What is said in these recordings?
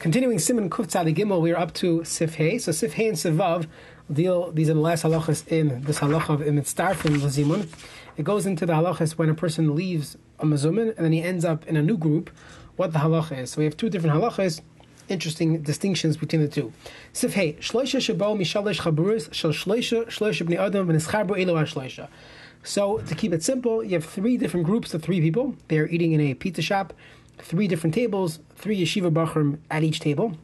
Continuing Siman Kuf Gimel, we are up to Sif Hey. So Sif Hey and Sivav deal, these are the last halachas in this halacha of Imitztarfim Lazimun. It goes into the halachas when a person leaves a mazumin and then he ends up in a new group, what the halacha is. So we have two different halachas, interesting distinctions between the two. Sif Hey, Shloisha Shabo Mishalish Chaburis, Shal Shloisha, Shloisha Bni Adam, V'nischarbo Elo Shloisha. So to keep it simple, you have three different groups of three people. They are eating in a pizza shop three different tables, three yeshiva bachrim at each table,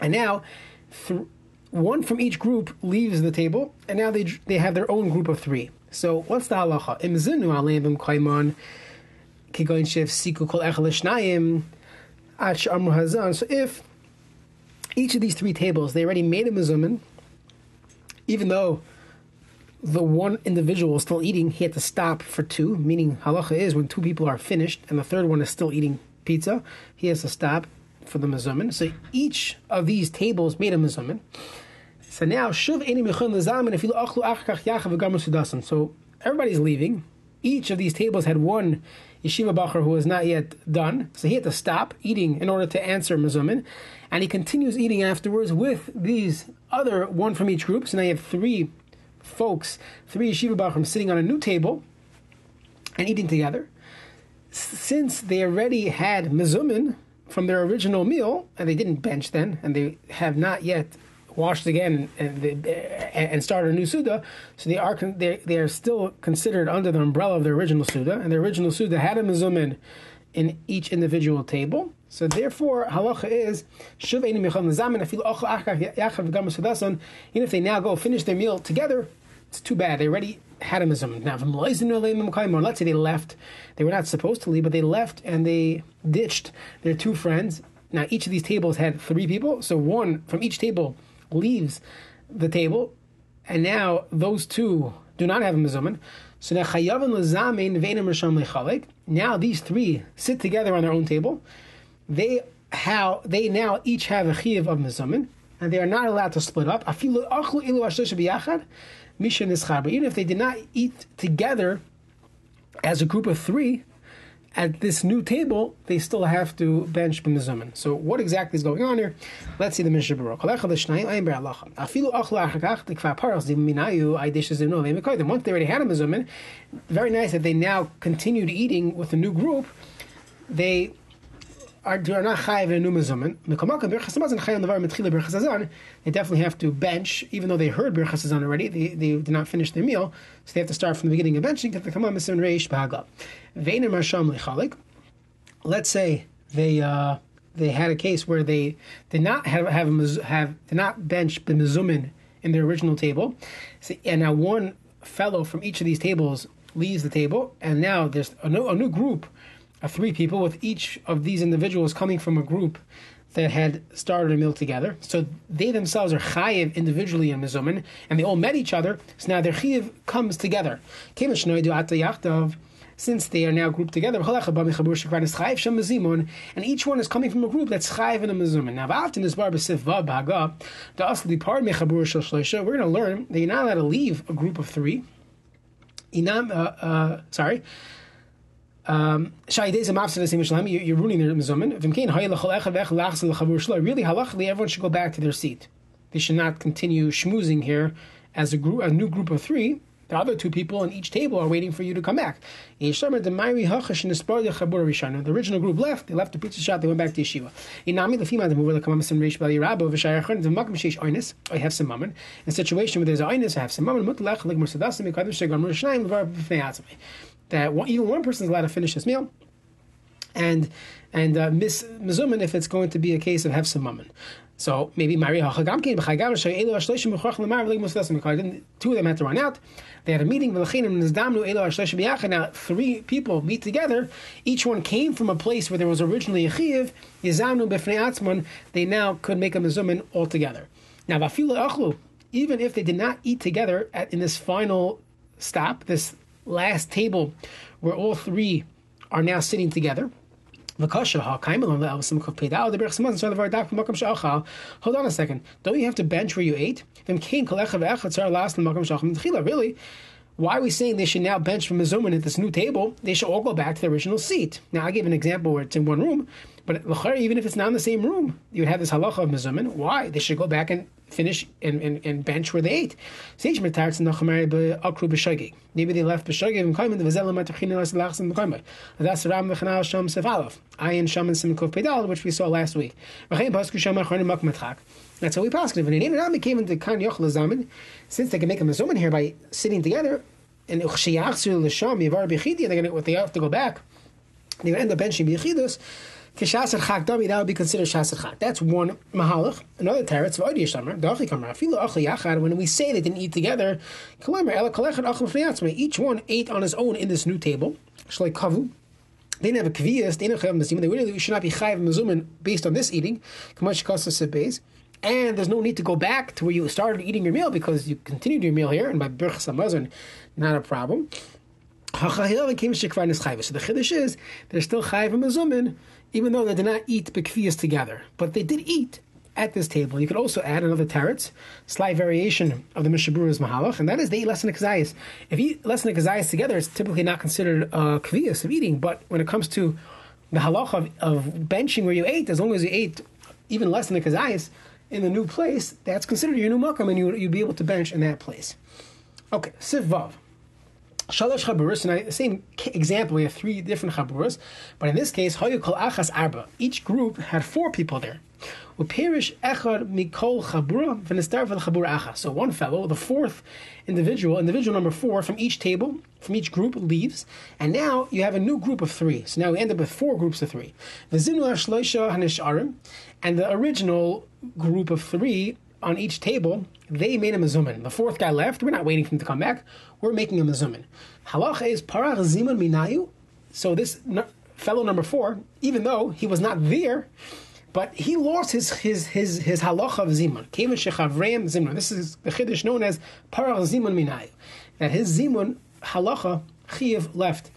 and now th- one from each group leaves the table, and now they they have their own group of three. So what's the halacha? Kol hazan. So if each of these three tables they already made a mezumin, even though the one individual is still eating, he had to stop for two. Meaning halacha is when two people are finished and the third one is still eating pizza, he has to stop for the mazumin. So each of these tables made a mazumin. So now shuv eni mechon lezamin if you achlu achkach yachav v'gamur So everybody's leaving. Each of these tables had one yeshiva bacher who was not yet done, so he had to stop eating in order to answer mazumin, and he continues eating afterwards with these other one from each group. So now you have three folks, three yeshiva bachrim sitting on a new table and eating together since they already had mezumin from their original meal, and they didn't bench then, and they have not yet washed again and, and started a new suda, so they are they they are still considered under the umbrella of their original suda, and the original suda had a mezumin in each individual table. So therefore, halacha is even if they now go finish their meal together, it's too bad. They already had a mizum. Now, let's say they left, they were not supposed to leave, but they left and they ditched their two friends. Now, each of these tables had three people, so one from each table leaves the table, and now those two do not have a mizumin. So now Now these three sit together on their own table. They how they now each have a chiv of mizumin, and they are not allowed to split up. Misha Nischar. even if they did not eat together as a group of three at this new table, they still have to bench b'mizumin. So what exactly is going on here? Let's see the Mishnah Berurah. Once they already had a mizumin, very nice that they now continued eating with a new group. They are, not chayiv in numazumin. They definitely have to bench, even though they heard birchas already. They, they did not finish their meal, so they have to start from the beginning of benching. Let's say they uh, they had a case where they did not have have, have did not bench the mezumin in their original table, and now one fellow from each of these tables leaves the table, and now there's a new, a new group three people, with each of these individuals coming from a group that had started a meal together. So they themselves are chayiv individually in mizumin, and they all met each other. So now their chayiv comes together. Since they are now grouped together, and each one is coming from a group that's chayiv in a mizumin. Now, after this bar we're going to learn that you're not allowed to leave a group of three. Inam, uh, uh, sorry um, you're ruining their mizumin. Really, halachically, everyone should go back to their seat. They should not continue schmoozing here as a group, a new group of three. The other two people on each table are waiting for you to come back. The original group left. They left the pizza shop. They went back to yeshiva. I have some mammon. In a situation where there's a einus, I have some mammon that one, even one person is allowed to finish his meal, and and uh, miss mezumin if it's going to be a case of have some mammon. So maybe Mari Hachagamkin b'Chagam Elu Ashleishim Mechach Lemar V'Lig Musdasim. Two of them had to run out. They had a meeting. V'Lechinim Nizdamnu Elu Ashleishim B'Yachad. Now three people meet together. Each one came from a place where there was originally a chiv. Yizamnu B'Fnei Atzman. They now could make a mezumin altogether. Now V'Afilu Achlu. Even if they did not eat together at, in this final stop, this last table where all three are now sitting together. Hold on a second. Don't you have to bench where you ate? Really? Why are we saying they should now bench from Mizuman at this new table? They should all go back to the original seat. Now, I gave an example where it's in one room, But even if it's not in the same room, you would have this halacha of mezumin. Why? They should go back and finish and, and, and bench where they ate. Maybe they left b'shogeg and kaimin v'zel matachin elas lachsim b'kaimai. That's Ram v'chanal sham sefalov. Ayin sham and simkov pedal, which we saw last week. That's how we pass it. When an Nami came into Kan Yoch Lazamin, since they can make a mezumin here by sitting together, and Uchshiyachzu Lasham Yavar Bechidi, and they're going to they have to go back. To end up benching Kishasar Chak Dami, that would be considered Shasar Chak. That's one Mahalach. Another Teretz, Vodi Yishamar, Dachi Kamar, Afilu Achli Yachad, when we say they didn't eat together, Kalamer, Ela Kalechad Achim Fneyatzme, each one ate on his own in this new table. Shlai Kavu. They didn't have a kviyas, they didn't have a They really should not be chayiv mezumin based on this eating. Kamash Kasa base and there's no need to go back to where you started eating your meal because you continued your meal here, and by Birchas HaMazon, not a problem. So the chiddush is they're still chayiv and mezumin, even though they did not eat bekfiyas together, but they did eat at this table. You could also add another teretz, slight variation of the Mishabura's mahalach, and that is they eat less than a kazayas. If you eat less than kazayas together, it's typically not considered a kviyas of eating, but when it comes to the halach of, of benching where you ate, as long as you ate even less than a kazayas, in the new place, that's considered your new makam, and you, you'd be able to bench in that place. Okay, Siv Vav. Shalosh chaburas, and the same example, we have three different chaburas, but in this case, Hayu kol achas arba. Each group had four people there. Upirish echad mikol chabura v'nestar chabura achas. So one fellow, the fourth individual, individual number four from each table, from each group leaves, and now you have a new group of three. So now we end up with four groups of three. V'zinu shloisha hanisharim, and the original group of three on each table, they made a mezumin. The fourth guy left. We're not waiting for him to come back. We're making a mezumin. Halach is parach zimun minayu. So this fellow number four, even though he was not there, but he lost his his his his halacha of zimun. Kevin shechavreim zimun. This is the chiddush known as parach zimun minayu. That his zimun halacha Chiyuv left.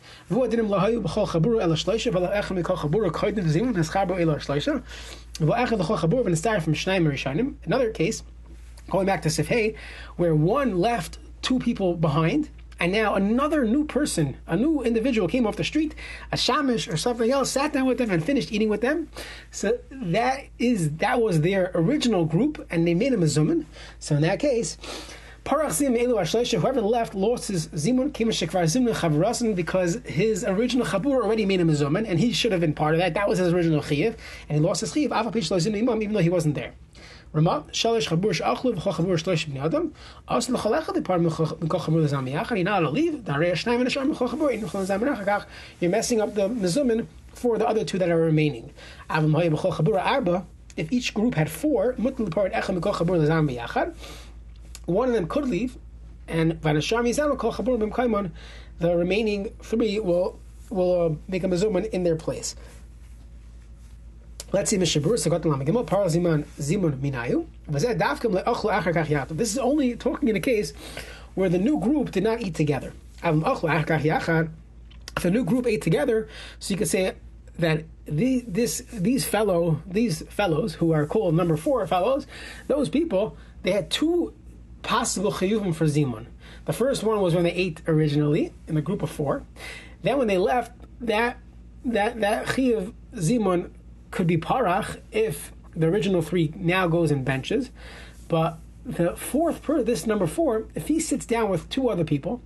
Another case, going back to Sifhei, where one left two people behind, and now another new person, a new individual came off the street, a shamish or something else, sat down with them and finished eating with them. So that is that was their original group, and they made a mezumin. So in that case, Whoever left lost his zimun zimun because his original chabur already made him a zuman, and he should have been part of that. That was his original chiv, and he lost his chiv. even though he wasn't there. Rama shalish chabur shachlu v'chol chabur shlosh b'nei adam. Also l'chalecha the part mikol chabur l'zam yachad. You're not allowed to leave. You're messing up the mezumin for the other two that are remaining. If each group had four, one of them could leave, and the remaining three will will uh, make a mezuman in their place. Let's see, Zimun Minayu. This is only talking in a case where the new group did not eat together. If a new group ate together, so you could say that the, this these fellow these fellows who are called number four fellows, those people they had two possible chiyuvim for zimun. The first one was when they ate originally in the group of four. Then when they left, that that that chiyuv zimun could be parach if the original three now goes in benches, but the fourth per this number four, if he sits down with two other people,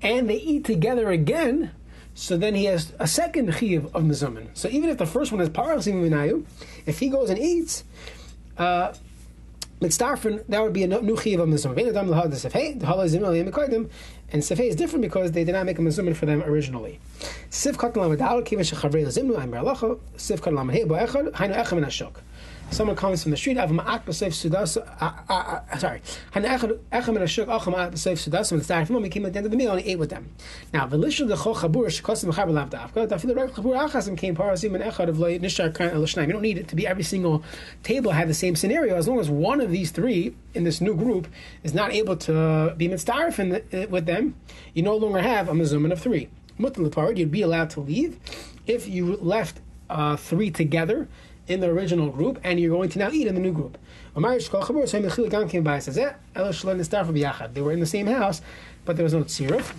and they eat together again, so then he has a second chiyuv of mezumin. So even if the first one is parach zimun if he goes and eats. Uh, Mitzdarfen, that would be a new chiv of lahad sefei, the halal zimel yemikodim, and sefei is different because they did not make a mizumin for them originally. Siv katan lamadal aim berlacha, siv katan lamadhei hainu echem ashok someone comes from the street, Av ma'at b'seif sudas, uh, uh, uh, sorry, echem and ashuk acham ma'at b'seif sudas, and the starting from came at the end of the meal and he ate with them. Now, the lishon the chol chabur shekosim chaber lav dafka, dafil the right chabur achasim came parazim and echad of loy nishar kan el You don't need it to be every single table have the same scenario, as long as one of these three in this new group is not able to be mitzdarif with them, you no longer have a Mazuman of three. Mutal you'd be allowed to leave. If you left uh, three together in the original group, and you're going to now eat in the new group. They were in the same house, but there was no tziruf.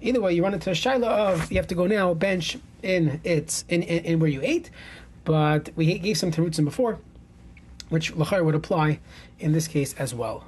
Either way, you run into a shaila of you have to go now bench in its in, in, in where you ate, but we gave some terutzim before, which lachar would apply in this case as well.